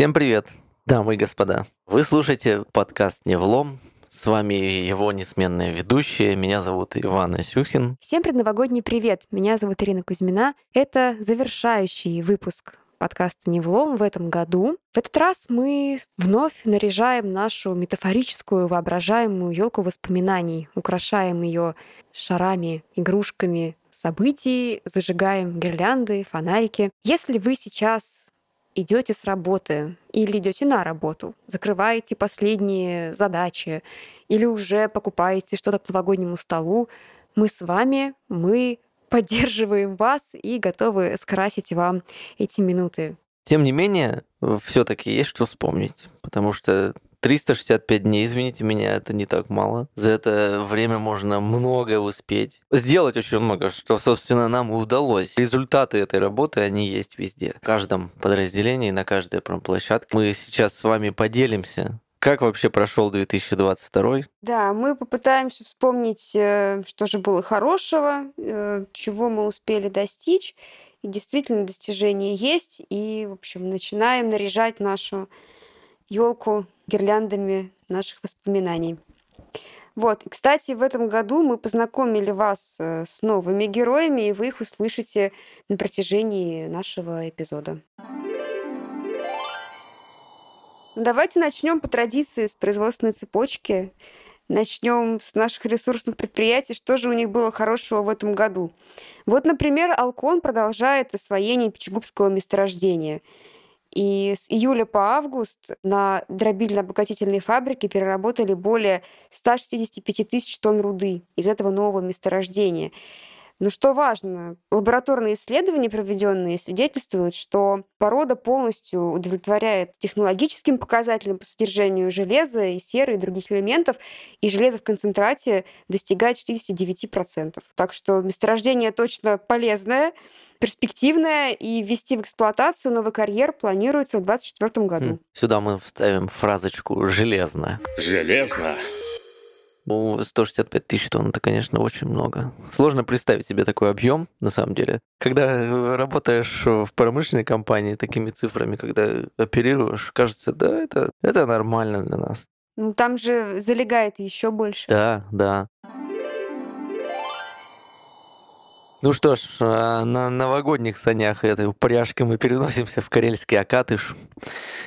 Всем привет, дамы и господа. Вы слушаете подкаст «Невлом». С вами его несменные ведущие. Меня зовут Иван Асюхин. Всем предновогодний привет. Меня зовут Ирина Кузьмина. Это завершающий выпуск подкаста «Невлом» в этом году. В этот раз мы вновь наряжаем нашу метафорическую воображаемую елку воспоминаний, украшаем ее шарами, игрушками, событий, зажигаем гирлянды, фонарики. Если вы сейчас идете с работы или идете на работу, закрываете последние задачи или уже покупаете что-то к новогоднему столу, мы с вами, мы поддерживаем вас и готовы скрасить вам эти минуты. Тем не менее, все-таки есть что вспомнить, потому что 365 дней, извините меня, это не так мало. За это время можно многое успеть. Сделать очень много, что, собственно, нам и удалось. Результаты этой работы, они есть везде. В каждом подразделении, на каждой промплощадке. Мы сейчас с вами поделимся как вообще прошел 2022? Да, мы попытаемся вспомнить, э, что же было хорошего, э, чего мы успели достичь. И действительно достижения есть. И, в общем, начинаем наряжать нашу елку гирляндами наших воспоминаний. Вот. Кстати, в этом году мы познакомили вас э, с новыми героями, и вы их услышите на протяжении нашего эпизода. Давайте начнем по традиции с производственной цепочки. Начнем с наших ресурсных предприятий. Что же у них было хорошего в этом году? Вот, например, Алкон продолжает освоение Печегубского месторождения. И с июля по август на дробильно-обогатительной фабрике переработали более 165 тысяч тонн руды из этого нового месторождения. Но что важно, лабораторные исследования, проведенные, свидетельствуют, что порода полностью удовлетворяет технологическим показателям по содержанию железа и серы и других элементов, и железо в концентрате достигает 69%. Так что месторождение точно полезное, перспективное, и ввести в эксплуатацию новый карьер планируется в 2024 году. Сюда мы вставим фразочку «железно». Железно. Ну, 165 тысяч тонн, это, конечно, очень много. Сложно представить себе такой объем, на самом деле. Когда работаешь в промышленной компании такими цифрами, когда оперируешь, кажется, да, это, это нормально для нас. Ну, там же залегает еще больше. Да, да. Ну что ж, а, на новогодних санях этой упряжкой мы переносимся в Карельский Акатыш,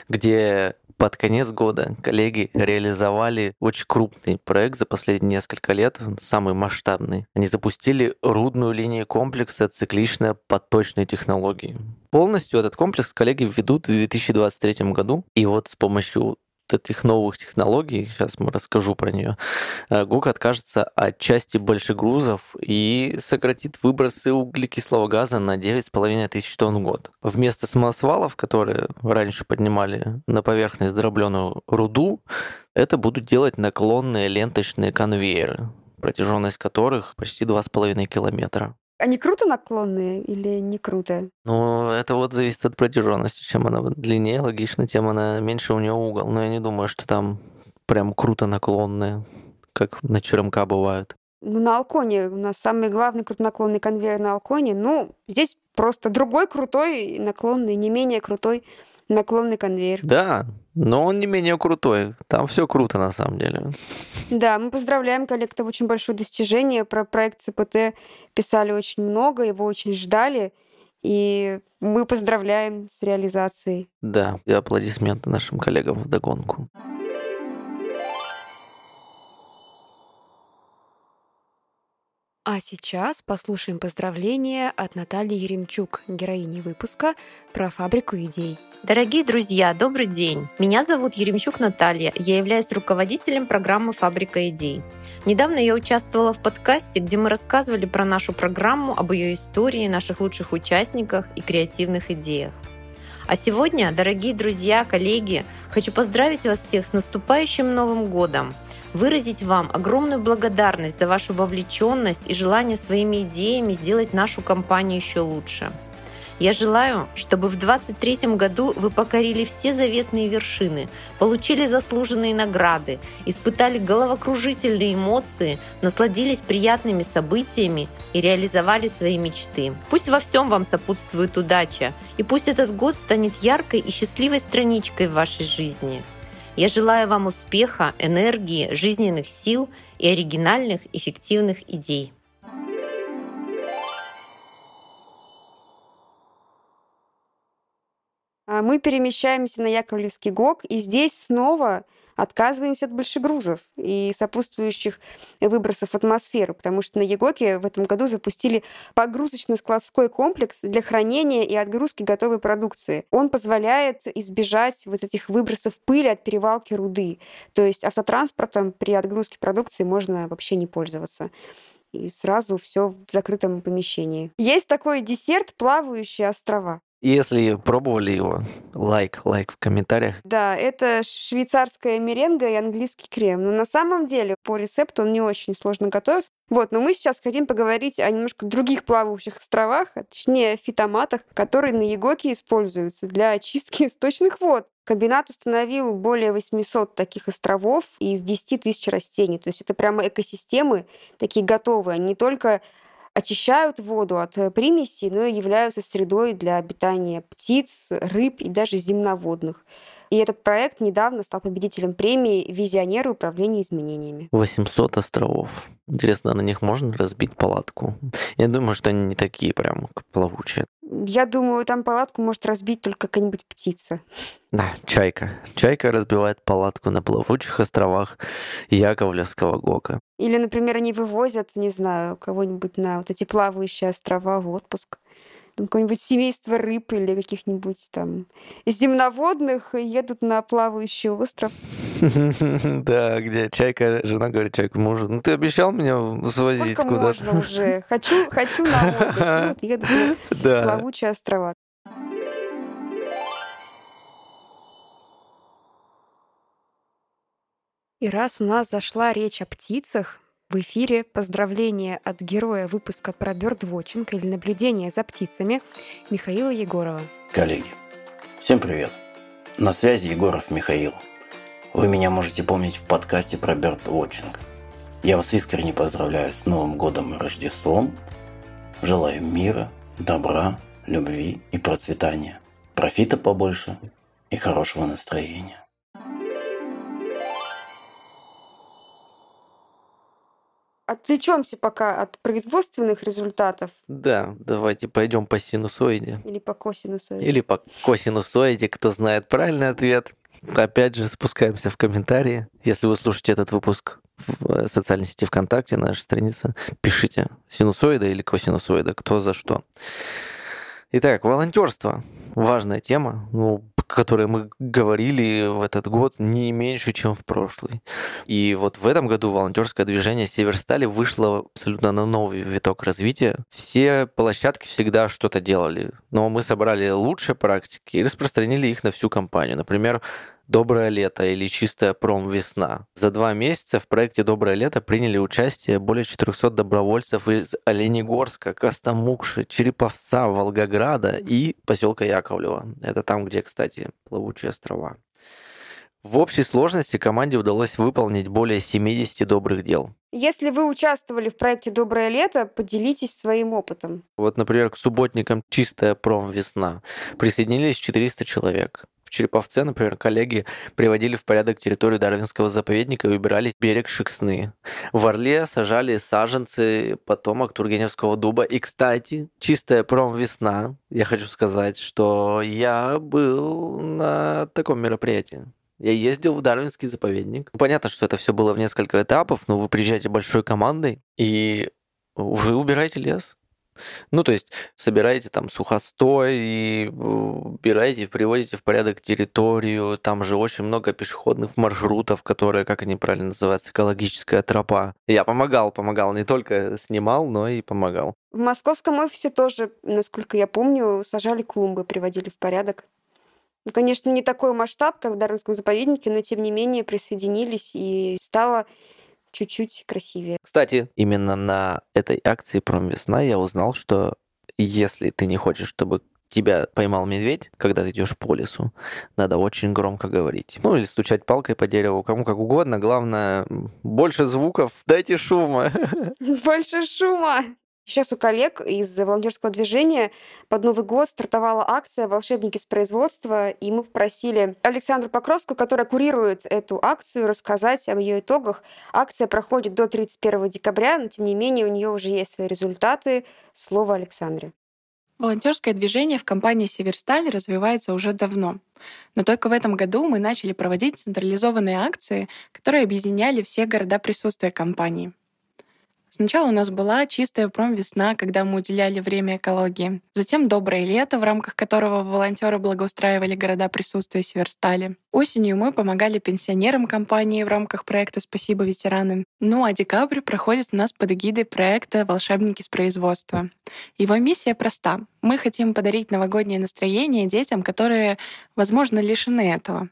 где под конец года коллеги реализовали очень крупный проект за последние несколько лет, самый масштабный. Они запустили рудную линию комплекса цикличная поточной технологии. Полностью этот комплекс коллеги введут в 2023 году. И вот с помощью этих новых технологий, сейчас мы расскажу про нее, э, ГУК откажется от части больших грузов и сократит выбросы углекислого газа на 9,5 тысяч тонн в год. Вместо самосвалов, которые раньше поднимали на поверхность дробленую руду, это будут делать наклонные ленточные конвейеры, протяженность которых почти 2,5 километра. Они круто наклонные или не круто? Ну, это вот зависит от протяженности. Чем она длиннее, логично, тем она меньше у нее угол. Но я не думаю, что там прям круто наклонные, как на черемка бывают. Ну, на Алконе у нас самый главный крутонаклонный конвейер на Алконе. Ну, здесь просто другой крутой наклонный, не менее крутой наклонный конвейер. Да, но он не менее крутой. Там все круто на самом деле. Да, мы поздравляем коллег, это очень большое достижение. Про проект ЦПТ писали очень много, его очень ждали. И мы поздравляем с реализацией. Да, и аплодисменты нашим коллегам в догонку. А сейчас послушаем поздравления от Натальи Еремчук, героини выпуска про фабрику идей. Дорогие друзья, добрый день. Меня зовут Еремчук Наталья. Я являюсь руководителем программы «Фабрика идей». Недавно я участвовала в подкасте, где мы рассказывали про нашу программу, об ее истории, наших лучших участниках и креативных идеях. А сегодня, дорогие друзья, коллеги, хочу поздравить вас всех с наступающим Новым годом, выразить вам огромную благодарность за вашу вовлеченность и желание своими идеями сделать нашу компанию еще лучше – Я желаю, чтобы в 23 году вы покорили все заветные вершины, получили заслуженные награды, испытали головокружительные эмоции, насладились приятными событиями и реализовали свои мечты. Пусть во всем вам сопутствует удача, и пусть этот год станет яркой и счастливой страничкой в вашей жизни. Я желаю вам успеха, энергии, жизненных сил и оригинальных, эффективных идей. А мы перемещаемся на Яковлевский ГОК, и здесь снова отказываемся от большегрузов и сопутствующих выбросов в атмосферу, потому что на Егоке в этом году запустили погрузочно-складской комплекс для хранения и отгрузки готовой продукции. Он позволяет избежать вот этих выбросов пыли от перевалки руды. То есть автотранспортом при отгрузке продукции можно вообще не пользоваться и сразу все в закрытом помещении. Есть такой десерт плавающие острова. Если пробовали его, лайк, лайк в комментариях. Да, это швейцарская меренга и английский крем. Но на самом деле по рецепту он не очень сложно готовится. Вот, но мы сейчас хотим поговорить о немножко других плавающих островах, а точнее фитоматах, которые на Егоке используются для очистки источных вод. Комбинат установил более 800 таких островов из 10 тысяч растений. То есть это прямо экосистемы такие готовые. Не только очищают воду от э, примесей, но и являются средой для обитания птиц, рыб и даже земноводных. И этот проект недавно стал победителем премии «Визионеры управления изменениями». 800 островов. Интересно, на них можно разбить палатку? Я думаю, что они не такие прям плавучие. Я думаю, там палатку может разбить только какая-нибудь птица. Да, чайка. Чайка разбивает палатку на плавучих островах Яковлевского ГОКа. Или, например, они вывозят, не знаю, кого-нибудь на вот эти плавающие острова в отпуск там какое-нибудь семейство рыб или каких-нибудь там земноводных едут на плавающий остров. Да, где чайка, жена говорит чайку мужу, ну ты обещал меня свозить куда-то. можно уже? Хочу, хочу на отдых. Еду на плавучие острова. И раз у нас зашла речь о птицах, в эфире поздравление от героя выпуска про бёрдвотчинг или наблюдение за птицами Михаила Егорова. Коллеги, всем привет. На связи Егоров Михаил. Вы меня можете помнить в подкасте про бёрдвотчинг. Я вас искренне поздравляю с Новым годом и Рождеством. Желаю мира, добра, любви и процветания. Профита побольше и хорошего настроения. Отвлечемся пока от производственных результатов. Да, давайте пойдем по синусоиде. Или по косинусоиде. Или по косинусоиде, кто знает правильный ответ. Опять же, спускаемся в комментарии. Если вы слушаете этот выпуск в социальной сети ВКонтакте, наша страница, пишите синусоида или косинусоида, кто за что. Итак, волонтерство. Важная тема. Ну, которые мы говорили в этот год, не меньше, чем в прошлый. И вот в этом году волонтерское движение Северстали вышло абсолютно на новый виток развития. Все площадки всегда что-то делали, но мы собрали лучшие практики и распространили их на всю компанию. Например, «Доброе лето» или «Чистая пром-весна». За два месяца в проекте «Доброе лето» приняли участие более 400 добровольцев из Оленегорска, Костомукши, Череповца, Волгограда и поселка Яковлева. Это там, где, кстати, плавучие острова. В общей сложности команде удалось выполнить более 70 добрых дел. Если вы участвовали в проекте «Доброе лето», поделитесь своим опытом. Вот, например, к субботникам «Чистая пром-весна» присоединились 400 человек. Череповце, например, коллеги приводили в порядок территорию Дарвинского заповедника и убирали берег Шексны. В Орле сажали саженцы потомок Тургеневского дуба. И, кстати, чистая пром-весна. Я хочу сказать, что я был на таком мероприятии. Я ездил в Дарвинский заповедник. Понятно, что это все было в несколько этапов, но вы приезжаете большой командой, и вы убираете лес. Ну, то есть собираете там сухостой и убираете, приводите в порядок территорию. Там же очень много пешеходных маршрутов, которые, как они правильно называются, экологическая тропа. Я помогал, помогал, не только снимал, но и помогал. В московском офисе тоже, насколько я помню, сажали клумбы, приводили в порядок. Ну, конечно, не такой масштаб, как в Дарвинском заповеднике, но тем не менее присоединились и стало чуть-чуть красивее. Кстати, именно на этой акции «Промвесна» я узнал, что если ты не хочешь, чтобы тебя поймал медведь, когда ты идешь по лесу, надо очень громко говорить. Ну, или стучать палкой по дереву, кому как угодно. Главное, больше звуков, дайте шума. Больше шума. Сейчас у коллег из волонтерского движения под Новый год стартовала акция «Волшебники с производства», и мы попросили Александру Покровскую, которая курирует эту акцию, рассказать об ее итогах. Акция проходит до 31 декабря, но тем не менее у нее уже есть свои результаты. Слово Александре. Волонтерское движение в компании «Северсталь» развивается уже давно. Но только в этом году мы начали проводить централизованные акции, которые объединяли все города присутствия компании. Сначала у нас была чистая промвесна, когда мы уделяли время экологии. Затем доброе лето, в рамках которого волонтеры благоустраивали города присутствия Северстали. Осенью мы помогали пенсионерам компании в рамках проекта «Спасибо ветеранам». Ну а декабрь проходит у нас под эгидой проекта «Волшебники с производства». Его миссия проста. Мы хотим подарить новогоднее настроение детям, которые, возможно, лишены этого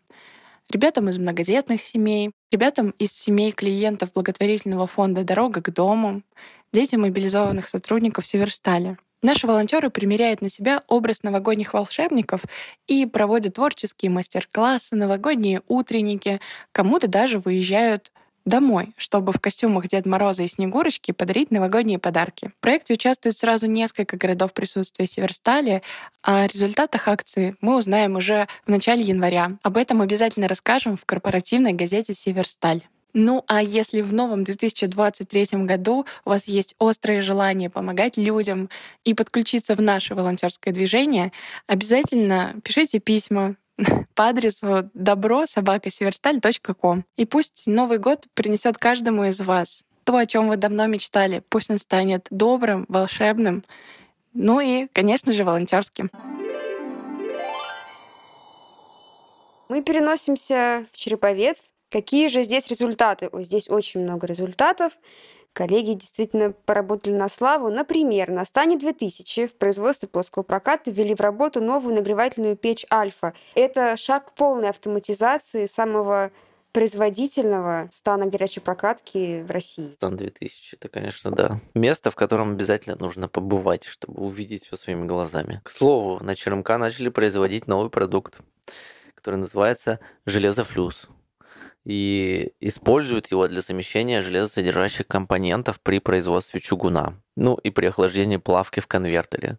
ребятам из многодетных семей, ребятам из семей клиентов благотворительного фонда «Дорога к дому», детям мобилизованных сотрудников Северстали. Наши волонтеры примеряют на себя образ новогодних волшебников и проводят творческие мастер-классы, новогодние утренники, кому-то даже выезжают домой, чтобы в костюмах Деда Мороза и Снегурочки подарить новогодние подарки. В проекте участвуют сразу несколько городов присутствия Северстали. О результатах акции мы узнаем уже в начале января. Об этом обязательно расскажем в корпоративной газете «Северсталь». Ну а если в новом 2023 году у вас есть острое желание помогать людям и подключиться в наше волонтерское движение, обязательно пишите письма, по адресу добро собакасеверсталь.ком. И пусть Новый год принесет каждому из вас то, о чем вы давно мечтали. Пусть он станет добрым, волшебным, ну и, конечно же, волонтерским. Мы переносимся в Череповец. Какие же здесь результаты? Ой, здесь очень много результатов. Коллеги действительно поработали на славу. Например, на Стане 2000 в производстве плоского проката ввели в работу новую нагревательную печь «Альфа». Это шаг полной автоматизации самого производительного стана горячей прокатки в России. Стан 2000, это, конечно, да. Место, в котором обязательно нужно побывать, чтобы увидеть все своими глазами. К слову, на ЧРМК начали производить новый продукт, который называется железофлюс и используют его для замещения железосодержащих компонентов при производстве чугуна, ну и при охлаждении плавки в конвертере.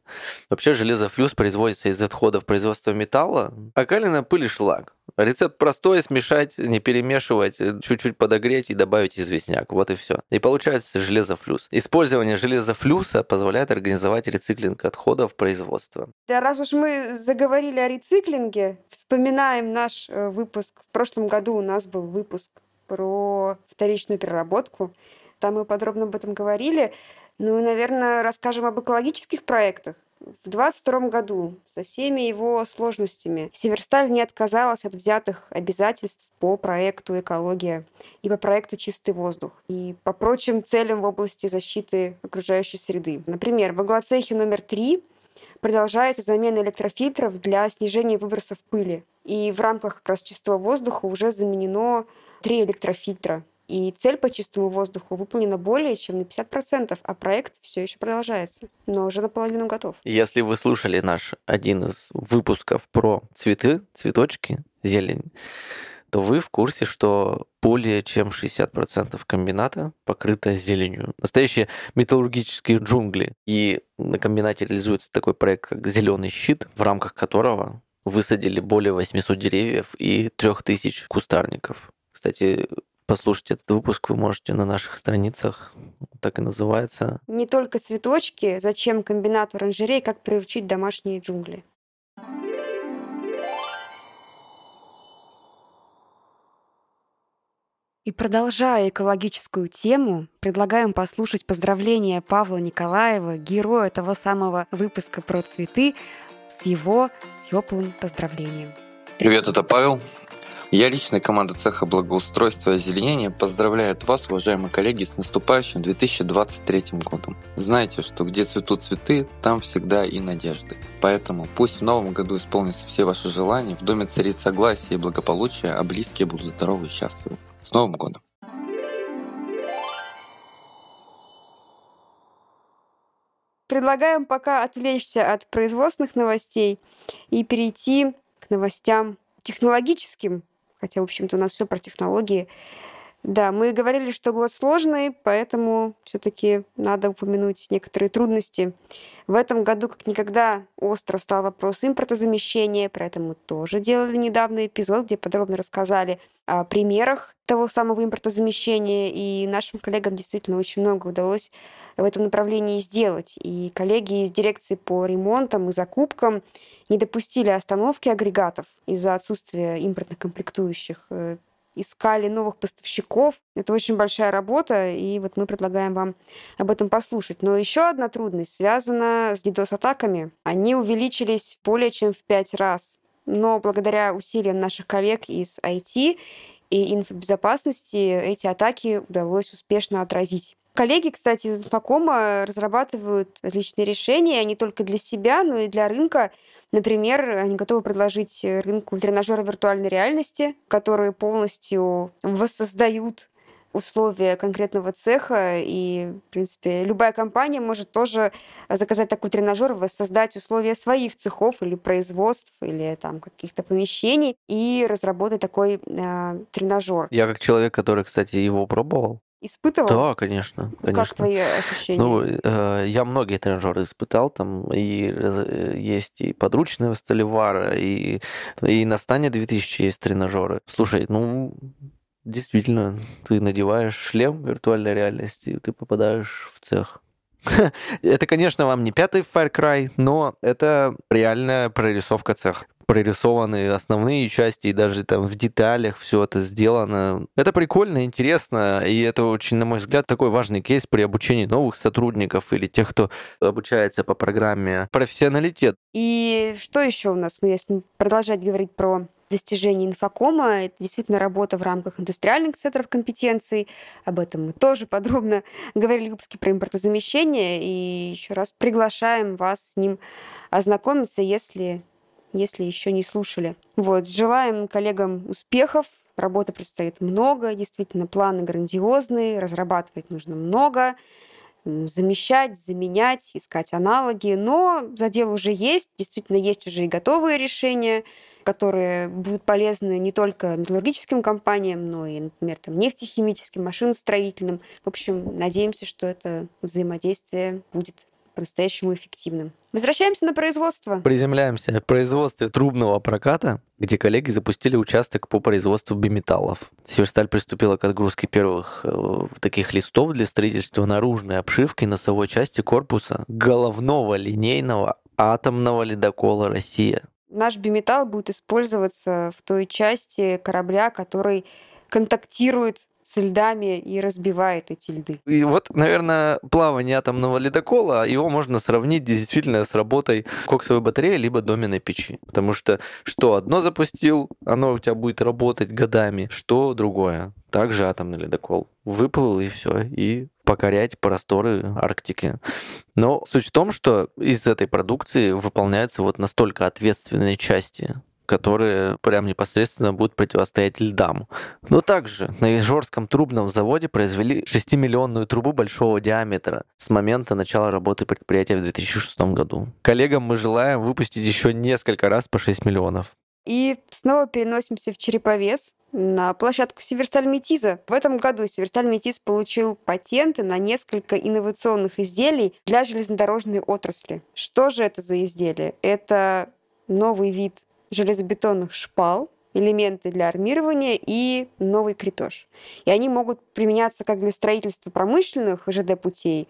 Вообще железофлюс производится из отходов производства металла, а калина пыль и шлак. Рецепт простой, смешать, не перемешивать, чуть-чуть подогреть и добавить известняк. Вот и все. И получается железофлюс. Использование железофлюса позволяет организовать рециклинг отходов производства. Да, раз уж мы заговорили о рециклинге, вспоминаем наш э, выпуск. В прошлом году у нас был выпуск про вторичную переработку. Там мы подробно об этом говорили. Ну и, наверное, расскажем об экологических проектах. В 2022 году со всеми его сложностями Северсталь не отказалась от взятых обязательств по проекту «Экология» и по проекту «Чистый воздух» и по прочим целям в области защиты окружающей среды. Например, в иглоцехе номер три продолжается замена электрофильтров для снижения выбросов пыли. И в рамках как раз чистого воздуха уже заменено три электрофильтра и цель по чистому воздуху выполнена более чем на 50%, а проект все еще продолжается, но уже наполовину готов. Если вы слушали наш один из выпусков про цветы, цветочки, зелень, то вы в курсе, что более чем 60% комбината покрыто зеленью. Настоящие металлургические джунгли. И на комбинате реализуется такой проект, как «Зеленый щит», в рамках которого высадили более 800 деревьев и 3000 кустарников. Кстати, Послушать этот выпуск вы можете на наших страницах, так и называется. Не только цветочки, зачем комбинат оранжерей, как приручить домашние джунгли. И продолжая экологическую тему, предлагаем послушать поздравления Павла Николаева, героя того самого выпуска про цветы, с его теплым поздравлением. Привет, это Павел. Я лично команда цеха благоустройства и озеленения поздравляет вас, уважаемые коллеги, с наступающим 2023 годом. Знайте, что где цветут цветы, там всегда и надежды. Поэтому пусть в новом году исполнятся все ваши желания, в доме царит согласие и благополучие, а близкие будут здоровы и счастливы. С Новым годом! предлагаем пока отвлечься от производственных новостей и перейти к новостям технологическим, хотя, в общем-то, у нас все про технологии. Да, мы говорили, что год сложный, поэтому все-таки надо упомянуть некоторые трудности. В этом году как никогда остро стал вопрос импортозамещения, про это мы тоже делали недавно эпизод, где подробно рассказали о примерах того самого импортозамещения, и нашим коллегам действительно очень много удалось в этом направлении сделать. И коллеги из дирекции по ремонтам и закупкам не допустили остановки агрегатов из-за отсутствия импортных комплектующих э, искали новых поставщиков. Это очень большая работа, и вот мы предлагаем вам об этом послушать. Но еще одна трудность связана с DDoS-атаками. Они увеличились более чем в пять раз. Но благодаря усилиям наших коллег из IT и инфобезопасности эти атаки удалось успешно отразить. Коллеги, кстати, из Инфокома разрабатывают различные решения не только для себя, но и для рынка. Например, они готовы предложить рынку тренажеры виртуальной реальности, которые полностью воссоздают условия конкретного цеха, и, в принципе, любая компания может тоже заказать такой тренажер, воссоздать условия своих цехов или производств, или там каких-то помещений, и разработать такой э, тренажер. Я как человек, который, кстати, его пробовал, Испытывал? Да, конечно. конечно. Как твои ощущения? Ну, э, я многие тренажеры испытал, там и э, есть и подручные Сталивара, и, и на Стане 2000 есть тренажеры. Слушай, ну, действительно, ты надеваешь шлем виртуальной реальности, и ты попадаешь в цех. Это, конечно, вам не пятый Far Cry, но это реальная прорисовка цеха прорисованы основные части, и даже там в деталях все это сделано. Это прикольно, интересно, и это очень, на мой взгляд, такой важный кейс при обучении новых сотрудников или тех, кто обучается по программе профессионалитет. И что еще у нас? Если продолжать говорить про достижения инфокома. Это действительно работа в рамках индустриальных центров компетенций. Об этом мы тоже подробно говорили в выпуске про импортозамещение. И еще раз приглашаем вас с ним ознакомиться, если если еще не слушали. Вот, желаем коллегам успехов. Работы предстоит много, действительно, планы грандиозные, разрабатывать нужно много, замещать, заменять, искать аналоги, но задел уже есть, действительно есть уже и готовые решения, которые будут полезны не только металлургическим компаниям, но и, например, там, нефтехимическим, машиностроительным. В общем, надеемся, что это взаимодействие будет по-настоящему эффективным. Возвращаемся на производство. Приземляемся в производстве трубного проката, где коллеги запустили участок по производству биметаллов. Северсталь приступила к отгрузке первых э, таких листов для строительства наружной обшивки носовой части корпуса головного линейного атомного ледокола «Россия». Наш биметалл будет использоваться в той части корабля, который контактирует с льдами и разбивает эти льды. И вот, наверное, плавание атомного ледокола, его можно сравнить действительно с работой коксовой батареи либо доменной печи. Потому что что одно запустил, оно у тебя будет работать годами, что другое. Также атомный ледокол. Выплыл и все, и покорять просторы Арктики. Но суть в том, что из этой продукции выполняются вот настолько ответственные части которые прям непосредственно будут противостоять льдам. Но также на Ижорском трубном заводе произвели 6-миллионную трубу большого диаметра с момента начала работы предприятия в 2006 году. Коллегам мы желаем выпустить еще несколько раз по 6 миллионов. И снова переносимся в Череповец, на площадку Северсталь Метиза. В этом году Северсталь Метиз получил патенты на несколько инновационных изделий для железнодорожной отрасли. Что же это за изделия? Это новый вид железобетонных шпал, элементы для армирования и новый крепеж. И они могут применяться как для строительства промышленных ЖД-путей,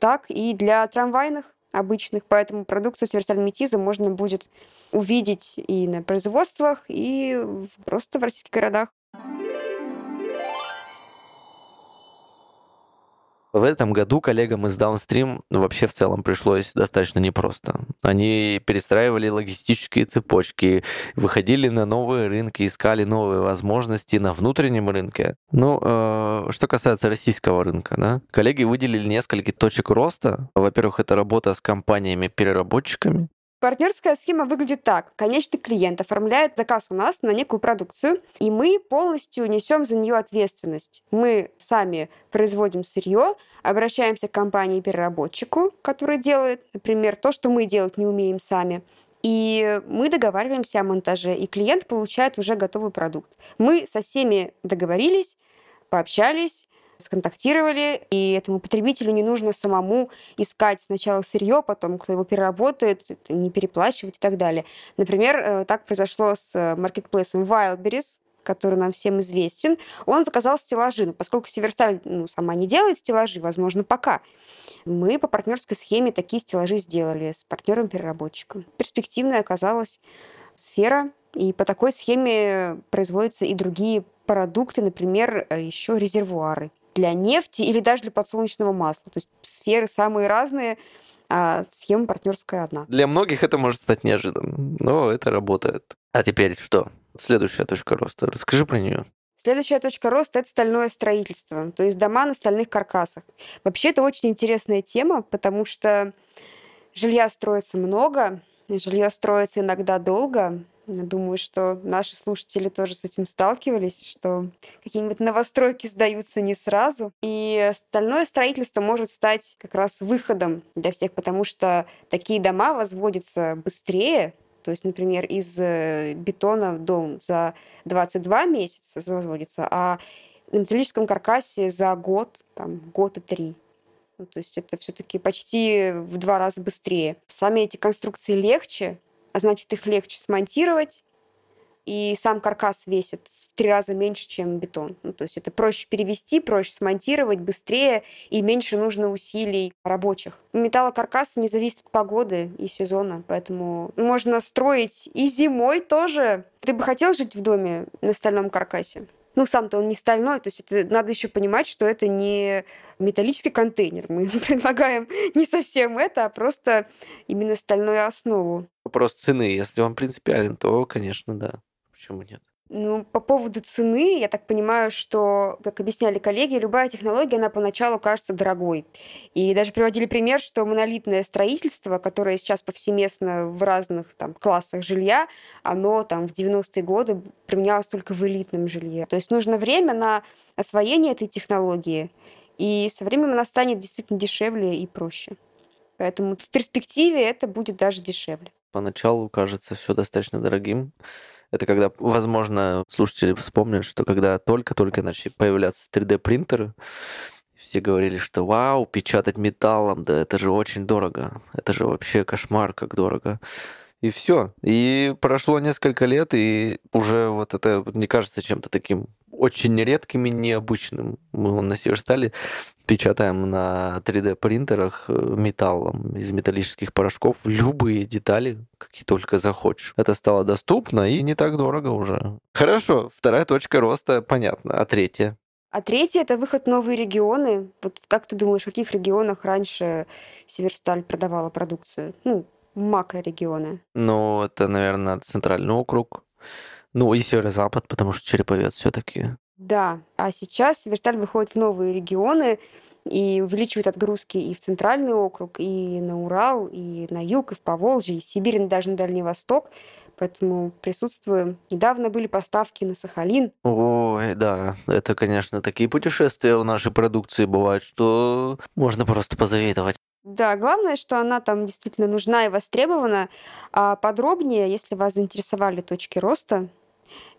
так и для трамвайных обычных, поэтому продукцию Северсталь-Метиза можно будет увидеть и на производствах, и просто в российских городах. В этом году коллегам из Downstream вообще в целом пришлось достаточно непросто. Они перестраивали логистические цепочки, выходили на новые рынки, искали новые возможности на внутреннем рынке. Ну, э, что касается российского рынка, да, коллеги выделили несколько точек роста. Во-первых, это работа с компаниями-переработчиками, Партнерская схема выглядит так. Конечный клиент оформляет заказ у нас на некую продукцию, и мы полностью несем за нее ответственность. Мы сами производим сырье, обращаемся к компании-переработчику, который делает, например, то, что мы делать не умеем сами. И мы договариваемся о монтаже, и клиент получает уже готовый продукт. Мы со всеми договорились, пообщались, сконтактировали, и этому потребителю не нужно самому искать сначала сырье, потом кто его переработает, не переплачивать и так далее. Например, э, так произошло с э, маркетплейсом Wildberries, который нам всем известен, он заказал стеллажи. Но поскольку Северсталь ну, сама не делает стеллажи, возможно, пока, мы по партнерской схеме такие стеллажи сделали с партнером-переработчиком. Перспективная оказалась сфера, и по такой схеме производятся и другие продукты, например, э, еще резервуары для нефти или даже для подсолнечного масла. То есть сферы самые разные, а схема партнерская одна. Для многих это может стать неожиданным, но это работает. А теперь что? Следующая точка роста. Расскажи про нее. Следующая точка роста – это стальное строительство, то есть дома на стальных каркасах. Вообще, это очень интересная тема, потому что жилья строится много, жилье строится иногда долго, Думаю, что наши слушатели тоже с этим сталкивались, что какие-нибудь новостройки сдаются не сразу. И остальное строительство может стать как раз выходом для всех, потому что такие дома возводятся быстрее, то есть, например, из э, бетона дом за 22 месяца возводится, а на металлическом каркасе за год, там, год и три. Ну, то есть это все-таки почти в два раза быстрее. Сами эти конструкции легче, а значит, их легче смонтировать, и сам каркас весит в три раза меньше, чем бетон. Ну, то есть это проще перевести, проще смонтировать, быстрее и меньше нужно усилий рабочих. Металлокаркас не зависит от погоды и сезона, поэтому можно строить и зимой тоже. Ты бы хотел жить в доме на стальном каркасе? Ну, сам-то он не стальной, то есть это, надо еще понимать, что это не металлический контейнер. Мы предлагаем не совсем это, а просто именно стальную основу. Вопрос цены. Если он принципиален, то, конечно, да. Почему нет? Ну, по поводу цены, я так понимаю, что, как объясняли коллеги, любая технология, она поначалу кажется дорогой. И даже приводили пример, что монолитное строительство, которое сейчас повсеместно в разных там, классах жилья, оно там в 90-е годы применялось только в элитном жилье. То есть нужно время на освоение этой технологии, и со временем она станет действительно дешевле и проще. Поэтому в перспективе это будет даже дешевле. Поначалу кажется все достаточно дорогим, это когда, возможно, слушатели вспомнят, что когда только-только начали появляться 3D-принтеры, все говорили, что вау, печатать металлом, да это же очень дорого. Это же вообще кошмар, как дорого. И все. И прошло несколько лет, и уже вот это не кажется чем-то таким очень редким и необычным. Мы на Северстале печатаем на 3D-принтерах э, металлом из металлических порошков любые детали, какие только захочешь. Это стало доступно и не так дорого уже. Хорошо, вторая точка роста понятно. А третья? А третье – это выход в новые регионы. Вот как ты думаешь, в каких регионах раньше Северсталь продавала продукцию? Ну, макрорегионы. Ну, это, наверное, центральный округ. Ну, и северо-запад, потому что Череповец все таки Да, а сейчас Северсталь выходит в новые регионы и увеличивает отгрузки и в центральный округ, и на Урал, и на юг, и в Поволжье, и в Сибирь, и даже на Дальний Восток. Поэтому присутствуем. Недавно были поставки на Сахалин. Ой, да, это, конечно, такие путешествия у нашей продукции бывают, что можно просто позавидовать. Да, главное, что она там действительно нужна и востребована. А подробнее, если вас заинтересовали точки роста,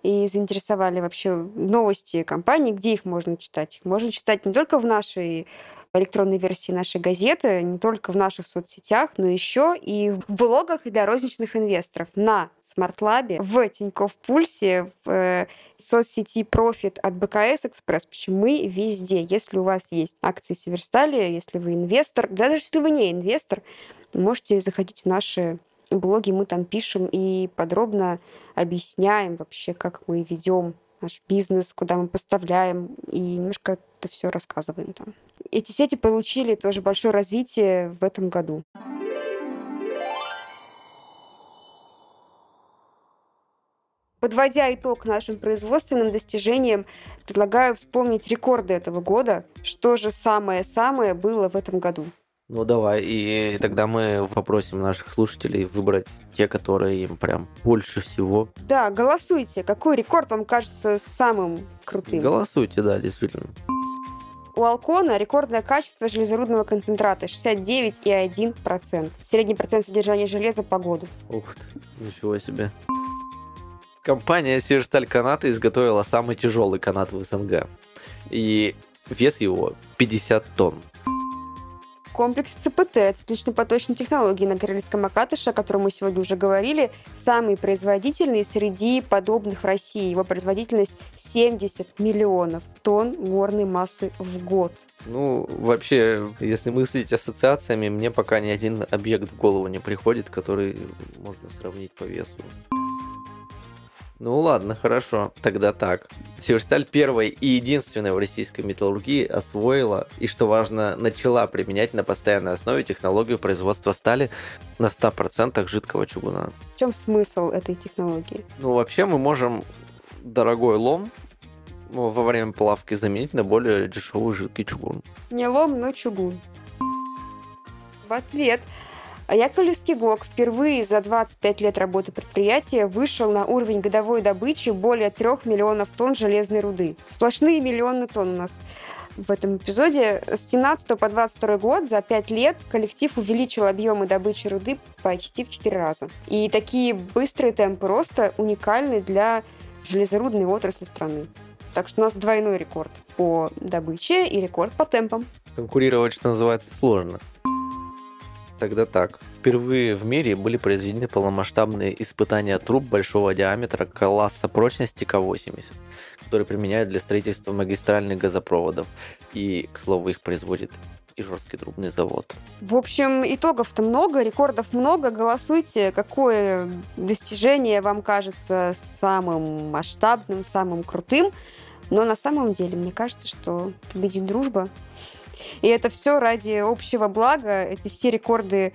и заинтересовали вообще новости компании, где их можно читать. Их можно читать не только в нашей электронной версии нашей газеты, не только в наших соцсетях, но еще и в блогах для розничных инвесторов на SmartLab, в Тинькофф Пульсе, в э, соцсети Profit от БКС Экспресс. Почему мы везде. Если у вас есть акции Северстали, если вы инвестор, да даже если вы не инвестор, можете заходить в наши блоги мы там пишем и подробно объясняем вообще, как мы ведем наш бизнес, куда мы поставляем, и немножко это все рассказываем там. Эти сети получили тоже большое развитие в этом году. Подводя итог нашим производственным достижениям, предлагаю вспомнить рекорды этого года. Что же самое-самое было в этом году? Ну давай, и тогда мы попросим наших слушателей выбрать те, которые им прям больше всего. Да, голосуйте. Какой рекорд вам кажется самым крутым? Голосуйте, да, действительно. У Алкона рекордное качество железорудного концентрата 69,1%. Средний процент содержания железа по году. Ух ты, ничего себе. Компания Северсталь Каната изготовила самый тяжелый канат в СНГ. И вес его 50 тонн. Комплекс ЦПТ, циклично-поточной технологии на Карельском Акатыше, о котором мы сегодня уже говорили, самый производительный среди подобных в России. Его производительность 70 миллионов тонн горной массы в год. Ну, вообще, если мыслить ассоциациями, мне пока ни один объект в голову не приходит, который можно сравнить по весу. Ну ладно, хорошо. Тогда так. Северсталь первой и единственной в российской металлургии освоила и, что важно, начала применять на постоянной основе технологию производства стали на 100% жидкого чугуна. В чем смысл этой технологии? Ну, вообще мы можем дорогой лом во время плавки заменить на более дешевый жидкий чугун. Не лом, но чугун. В ответ Яковлевский ГОК впервые за 25 лет работы предприятия вышел на уровень годовой добычи более 3 миллионов тонн железной руды. Сплошные миллионы тонн у нас в этом эпизоде. С 17 по 22 год за 5 лет коллектив увеличил объемы добычи руды почти в 4 раза. И такие быстрые темпы роста уникальны для железорудной отрасли страны. Так что у нас двойной рекорд по добыче и рекорд по темпам. Конкурировать, что называется, сложно. Тогда так. Впервые в мире были произведены полномасштабные испытания труб большого диаметра класса прочности К-80, которые применяют для строительства магистральных газопроводов. И, к слову, их производит Ижорский трубный завод. В общем, итогов-то много, рекордов много. Голосуйте, какое достижение вам кажется самым масштабным, самым крутым. Но на самом деле, мне кажется, что победит дружба. И это все ради общего блага. Эти все рекорды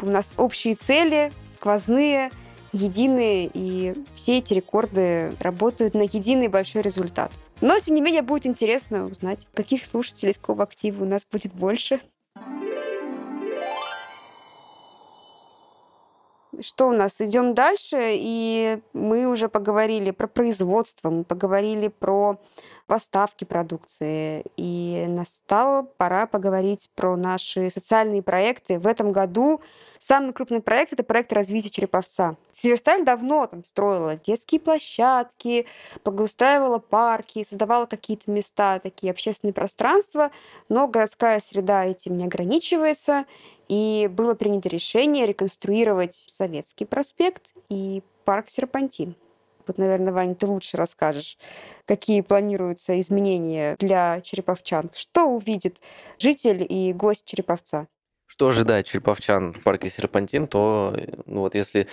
у нас общие цели, сквозные, единые, и все эти рекорды работают на единый большой результат. Но, тем не менее, будет интересно узнать, каких слушателей с актива у нас будет больше. Что у нас? Идем дальше, и мы уже поговорили про производство, мы поговорили про поставки продукции. И настала пора поговорить про наши социальные проекты. В этом году самый крупный проект — это проект развития Череповца. Северсталь давно там строила детские площадки, благоустраивала парки, создавала какие-то места, такие общественные пространства, но городская среда этим не ограничивается, и было принято решение реконструировать Советский проспект и парк Серпантин. Вот, наверное, Ваня, ты лучше расскажешь, какие планируются изменения для череповчан. Что увидит житель и гость Череповца? Что ожидает череповчан в парке Серпантин, то ну вот если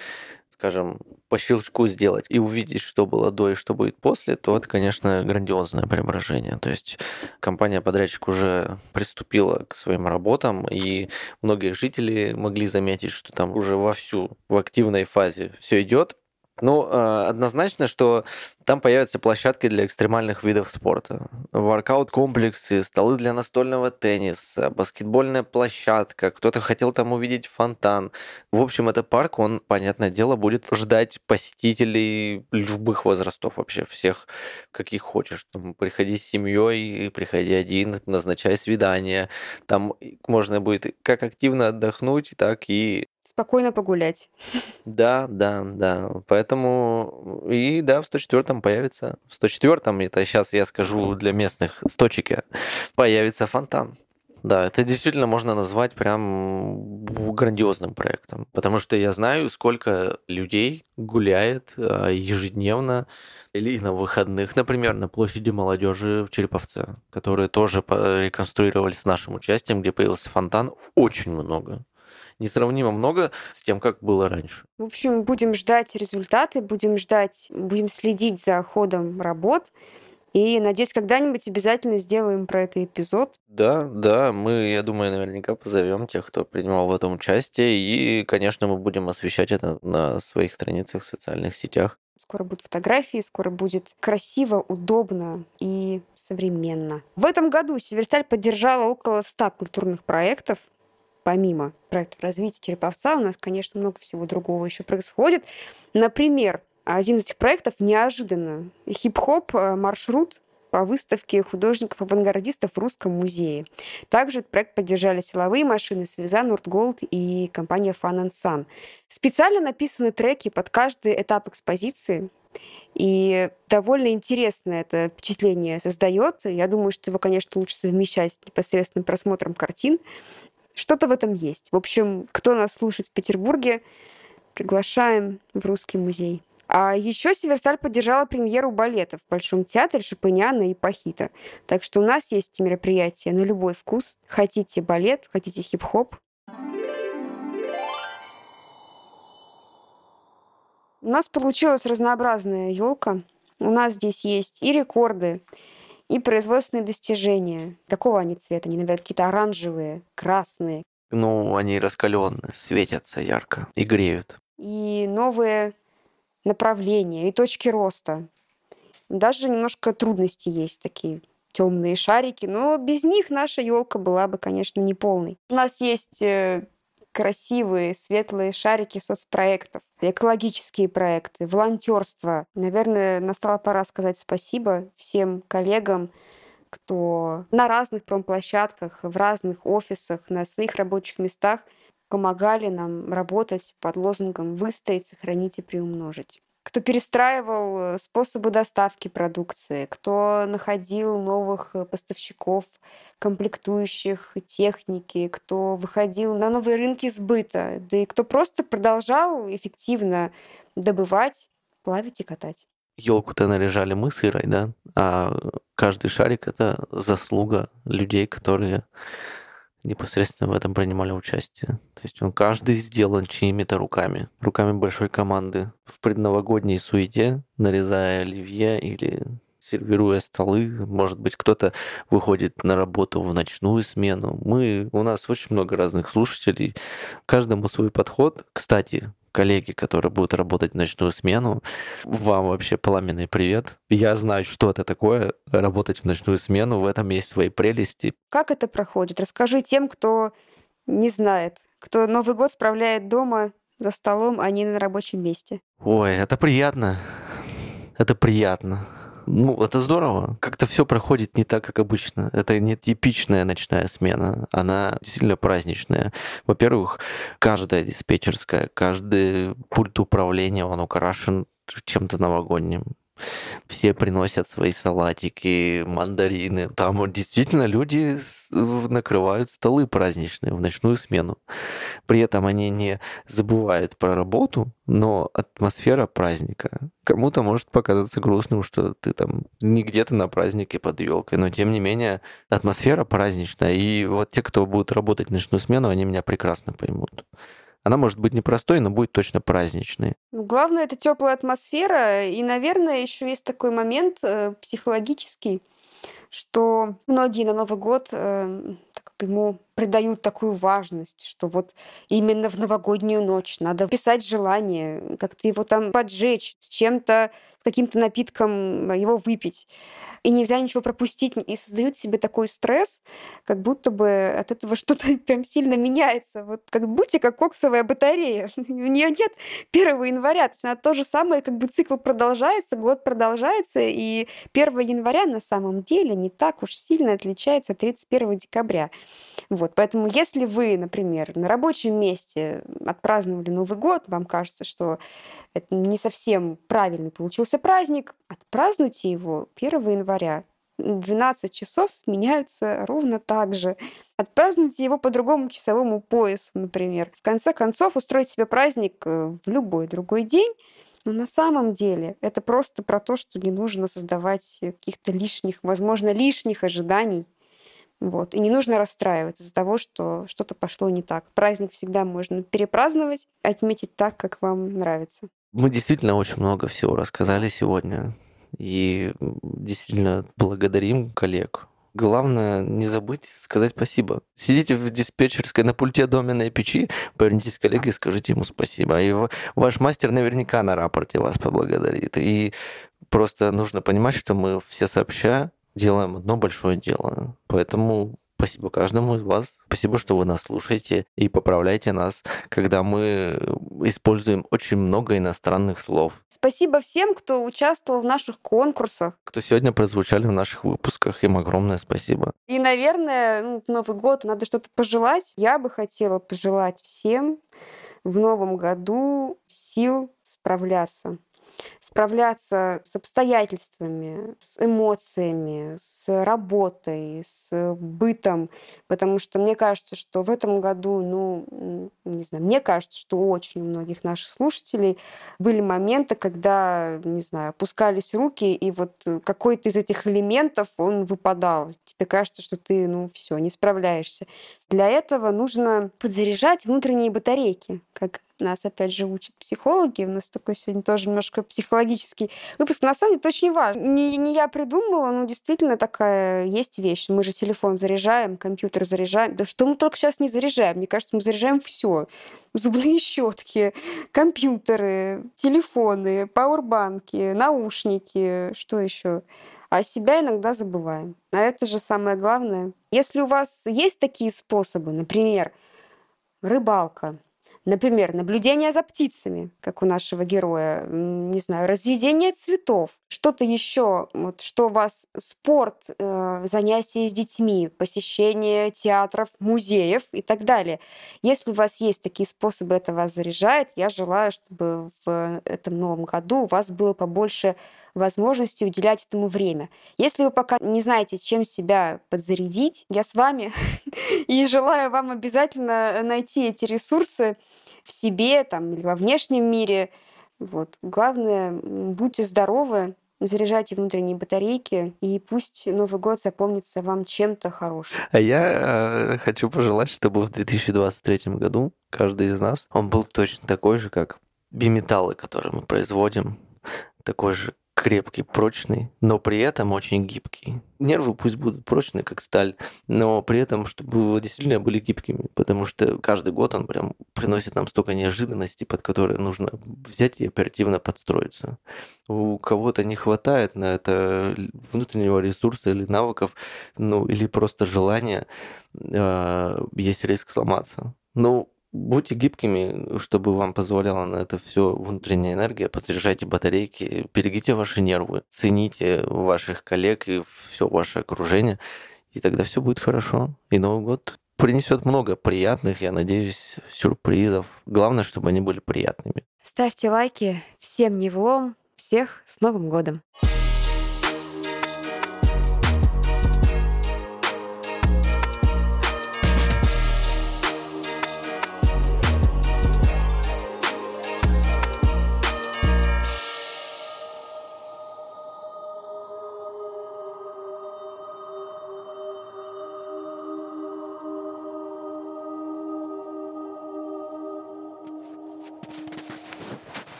скажем, по щелчку сделать и увидеть, что было до и что будет после, то это, конечно, грандиозное преображение. То есть компания-подрядчик уже приступила к своим работам, и многие жители могли заметить, что там уже вовсю, в активной фазе все идет, ну, э, однозначно, что там появятся площадки для экстремальных видов спорта. Воркаут-комплексы, столы для настольного тенниса, баскетбольная площадка. Кто-то хотел там увидеть фонтан. В общем, этот парк, он, понятное дело, будет ждать посетителей любых возрастов вообще, всех, каких хочешь. Там, приходи с семьей, приходи один, назначай свидание. Там можно будет как активно отдохнуть, так и спокойно погулять. Да, да, да. Поэтому и да, в 104-м появится. В 104-м, это сейчас я скажу для местных, 100 появится фонтан. Да, это действительно можно назвать прям грандиозным проектом, потому что я знаю, сколько людей гуляет а, ежедневно или на выходных, например, на площади молодежи в Череповце, которые тоже реконструировали с нашим участием, где появился фонтан, очень много несравнимо много с тем, как было раньше. В общем, будем ждать результаты, будем ждать, будем следить за ходом работ. И надеюсь, когда-нибудь обязательно сделаем про это эпизод. Да, да, мы, я думаю, наверняка позовем тех, кто принимал в этом участие. И, конечно, мы будем освещать это на своих страницах в социальных сетях. Скоро будут фотографии, скоро будет красиво, удобно и современно. В этом году Северсталь поддержала около 100 культурных проектов помимо проекта развития Череповца, у нас, конечно, много всего другого еще происходит. Например, один из этих проектов неожиданно хип-хоп э, маршрут по выставке художников-авангардистов в Русском музее. Также этот проект поддержали силовые машины Связа, Нордголд и компания Fun Sun. Специально написаны треки под каждый этап экспозиции. И довольно интересное это впечатление создает. Я думаю, что его, конечно, лучше совмещать с непосредственным просмотром картин. Что-то в этом есть. В общем, кто нас слушает в Петербурге, приглашаем в Русский музей. А еще Северсталь поддержала премьеру балетов в Большом театре Шапыняна и Пахита. Так что у нас есть мероприятия на любой вкус. Хотите балет, хотите хип-хоп. У нас получилась разнообразная елка. У нас здесь есть и рекорды, и производственные достижения. Какого они цвета? Они, наверное, какие-то оранжевые, красные. Ну, они раскаленные, светятся ярко и греют. И новые направления и точки роста. Даже немножко трудности есть такие темные шарики, но без них наша елка была бы, конечно, не полной. У нас есть э, красивые, светлые шарики соцпроектов, экологические проекты, волонтерство. Наверное, настала пора сказать спасибо всем коллегам, кто на разных промплощадках, в разных офисах, на своих рабочих местах помогали нам работать под лозунгом «выстоять, сохранить и приумножить» кто перестраивал э, способы доставки продукции, кто находил новых э, поставщиков, комплектующих, техники, кто выходил на новые рынки сбыта, да и кто просто продолжал эффективно добывать, плавить и катать. Елку-то наряжали мы с Ирой, да? А каждый шарик — это заслуга людей, которые непосредственно в этом принимали участие. То есть он каждый сделан чьими-то руками, руками большой команды. В предновогодней суете, нарезая оливье или сервируя столы, может быть, кто-то выходит на работу в ночную смену. Мы, у нас очень много разных слушателей, каждому свой подход. Кстати, коллеги, которые будут работать в ночную смену, вам вообще пламенный привет. Я знаю, что это такое, работать в ночную смену, в этом есть свои прелести. Как это проходит? Расскажи тем, кто не знает, кто Новый год справляет дома за столом, а не на рабочем месте. Ой, это приятно. Это приятно. Ну, это здорово. Как-то все проходит не так, как обычно. Это не типичная ночная смена. Она действительно праздничная. Во-первых, каждая диспетчерская, каждый пульт управления, он украшен чем-то новогодним все приносят свои салатики, мандарины. Там действительно люди накрывают столы праздничные в ночную смену. При этом они не забывают про работу, но атмосфера праздника. Кому-то может показаться грустным, что ты там не где-то на празднике под елкой, но тем не менее атмосфера праздничная. И вот те, кто будут работать в ночную смену, они меня прекрасно поймут. Она может быть непростой, но будет точно праздничной. Ну, главное, это теплая атмосфера. И, наверное, еще есть такой момент э, психологический, что многие на Новый год э, так, ему придают такую важность, что вот именно в новогоднюю ночь надо писать желание, как-то его там поджечь, с чем-то, с каким-то напитком его выпить и нельзя ничего пропустить, и создают себе такой стресс, как будто бы от этого что-то прям сильно меняется. Вот как будьте как коксовая батарея. У нее нет 1 января. То есть она то же самое, как бы цикл продолжается, год продолжается, и 1 января на самом деле не так уж сильно отличается от 31 декабря. Поэтому если вы, например, на рабочем месте отпраздновали Новый год, вам кажется, что это не совсем правильный получился праздник, отпразднуйте его 1 января. 12 часов сменяются ровно так же. Отпразднуйте его по другому часовому поясу, например. В конце концов, устроить себе праздник э, в любой другой день, но на самом деле это просто про то, что не нужно создавать каких-то лишних, возможно, лишних ожиданий. Вот. И не нужно расстраиваться из-за того, что что-то пошло не так. Праздник всегда можно перепраздновать, отметить так, как вам нравится. Мы действительно очень много всего рассказали сегодня. И действительно благодарим коллег. Главное не забыть сказать спасибо. Сидите в диспетчерской на пульте доменной печи, повернитесь к коллеге и скажите ему спасибо. И ваш мастер наверняка на рапорте вас поблагодарит. И просто нужно понимать, что мы все сообща делаем одно большое дело. Поэтому спасибо каждому из вас. Спасибо, что вы нас слушаете и поправляете нас, когда мы используем очень много иностранных слов. Спасибо всем, кто участвовал в наших конкурсах. Кто сегодня прозвучали в наших выпусках. Им огромное спасибо. И, наверное, ну, Новый год надо что-то пожелать. Я бы хотела пожелать всем в новом году сил справляться справляться с обстоятельствами, с эмоциями, с работой, с бытом, потому что мне кажется, что в этом году, ну, не знаю, мне кажется, что у очень многих наших слушателей были моменты, когда, не знаю, опускались руки, и вот какой-то из этих элементов, он выпадал. Тебе кажется, что ты, ну, все, не справляешься. Для этого нужно подзаряжать внутренние батарейки, как нас, опять же, учат психологи. У нас такой сегодня тоже немножко психологический выпуск. На самом деле, это очень важно. Не, не я придумала, но действительно такая есть вещь. Мы же телефон заряжаем, компьютер заряжаем. Да что мы только сейчас не заряжаем? Мне кажется, мы заряжаем все. Зубные щетки, компьютеры, телефоны, пауэрбанки, наушники, что еще? а себя иногда забываем. А это же самое главное. Если у вас есть такие способы, например, рыбалка, Например, наблюдение за птицами, как у нашего героя, не знаю, разведение цветов, что-то еще, вот, что у вас спорт, э, занятия с детьми, посещение театров, музеев и так далее. Если у вас есть такие способы, это вас заряжает, я желаю, чтобы в этом новом году у вас было побольше возможности уделять этому время. Если вы пока не знаете, чем себя подзарядить, я с вами и желаю вам обязательно найти эти ресурсы в себе там, или во внешнем мире. Вот. Главное, будьте здоровы, заряжайте внутренние батарейки, и пусть Новый год запомнится вам чем-то хорошим. А я э, хочу пожелать, чтобы в 2023 году каждый из нас, он был точно такой же, как биметаллы, которые мы производим, такой же крепкий, прочный, но при этом очень гибкий. Нервы пусть будут прочные, как сталь, но при этом, чтобы действительно были гибкими, потому что каждый год он прям приносит нам столько неожиданностей, под которые нужно взять и оперативно подстроиться. У кого-то не хватает на это внутреннего ресурса или навыков, ну или просто желания, э, есть риск сломаться. Ну, Будьте гибкими, чтобы вам позволяла на это все внутренняя энергия. Подзаряжайте батарейки, берегите ваши нервы, цените ваших коллег и все ваше окружение, и тогда все будет хорошо. И Новый год принесет много приятных, я надеюсь, сюрпризов. Главное, чтобы они были приятными. Ставьте лайки, всем не влом, всех с Новым годом!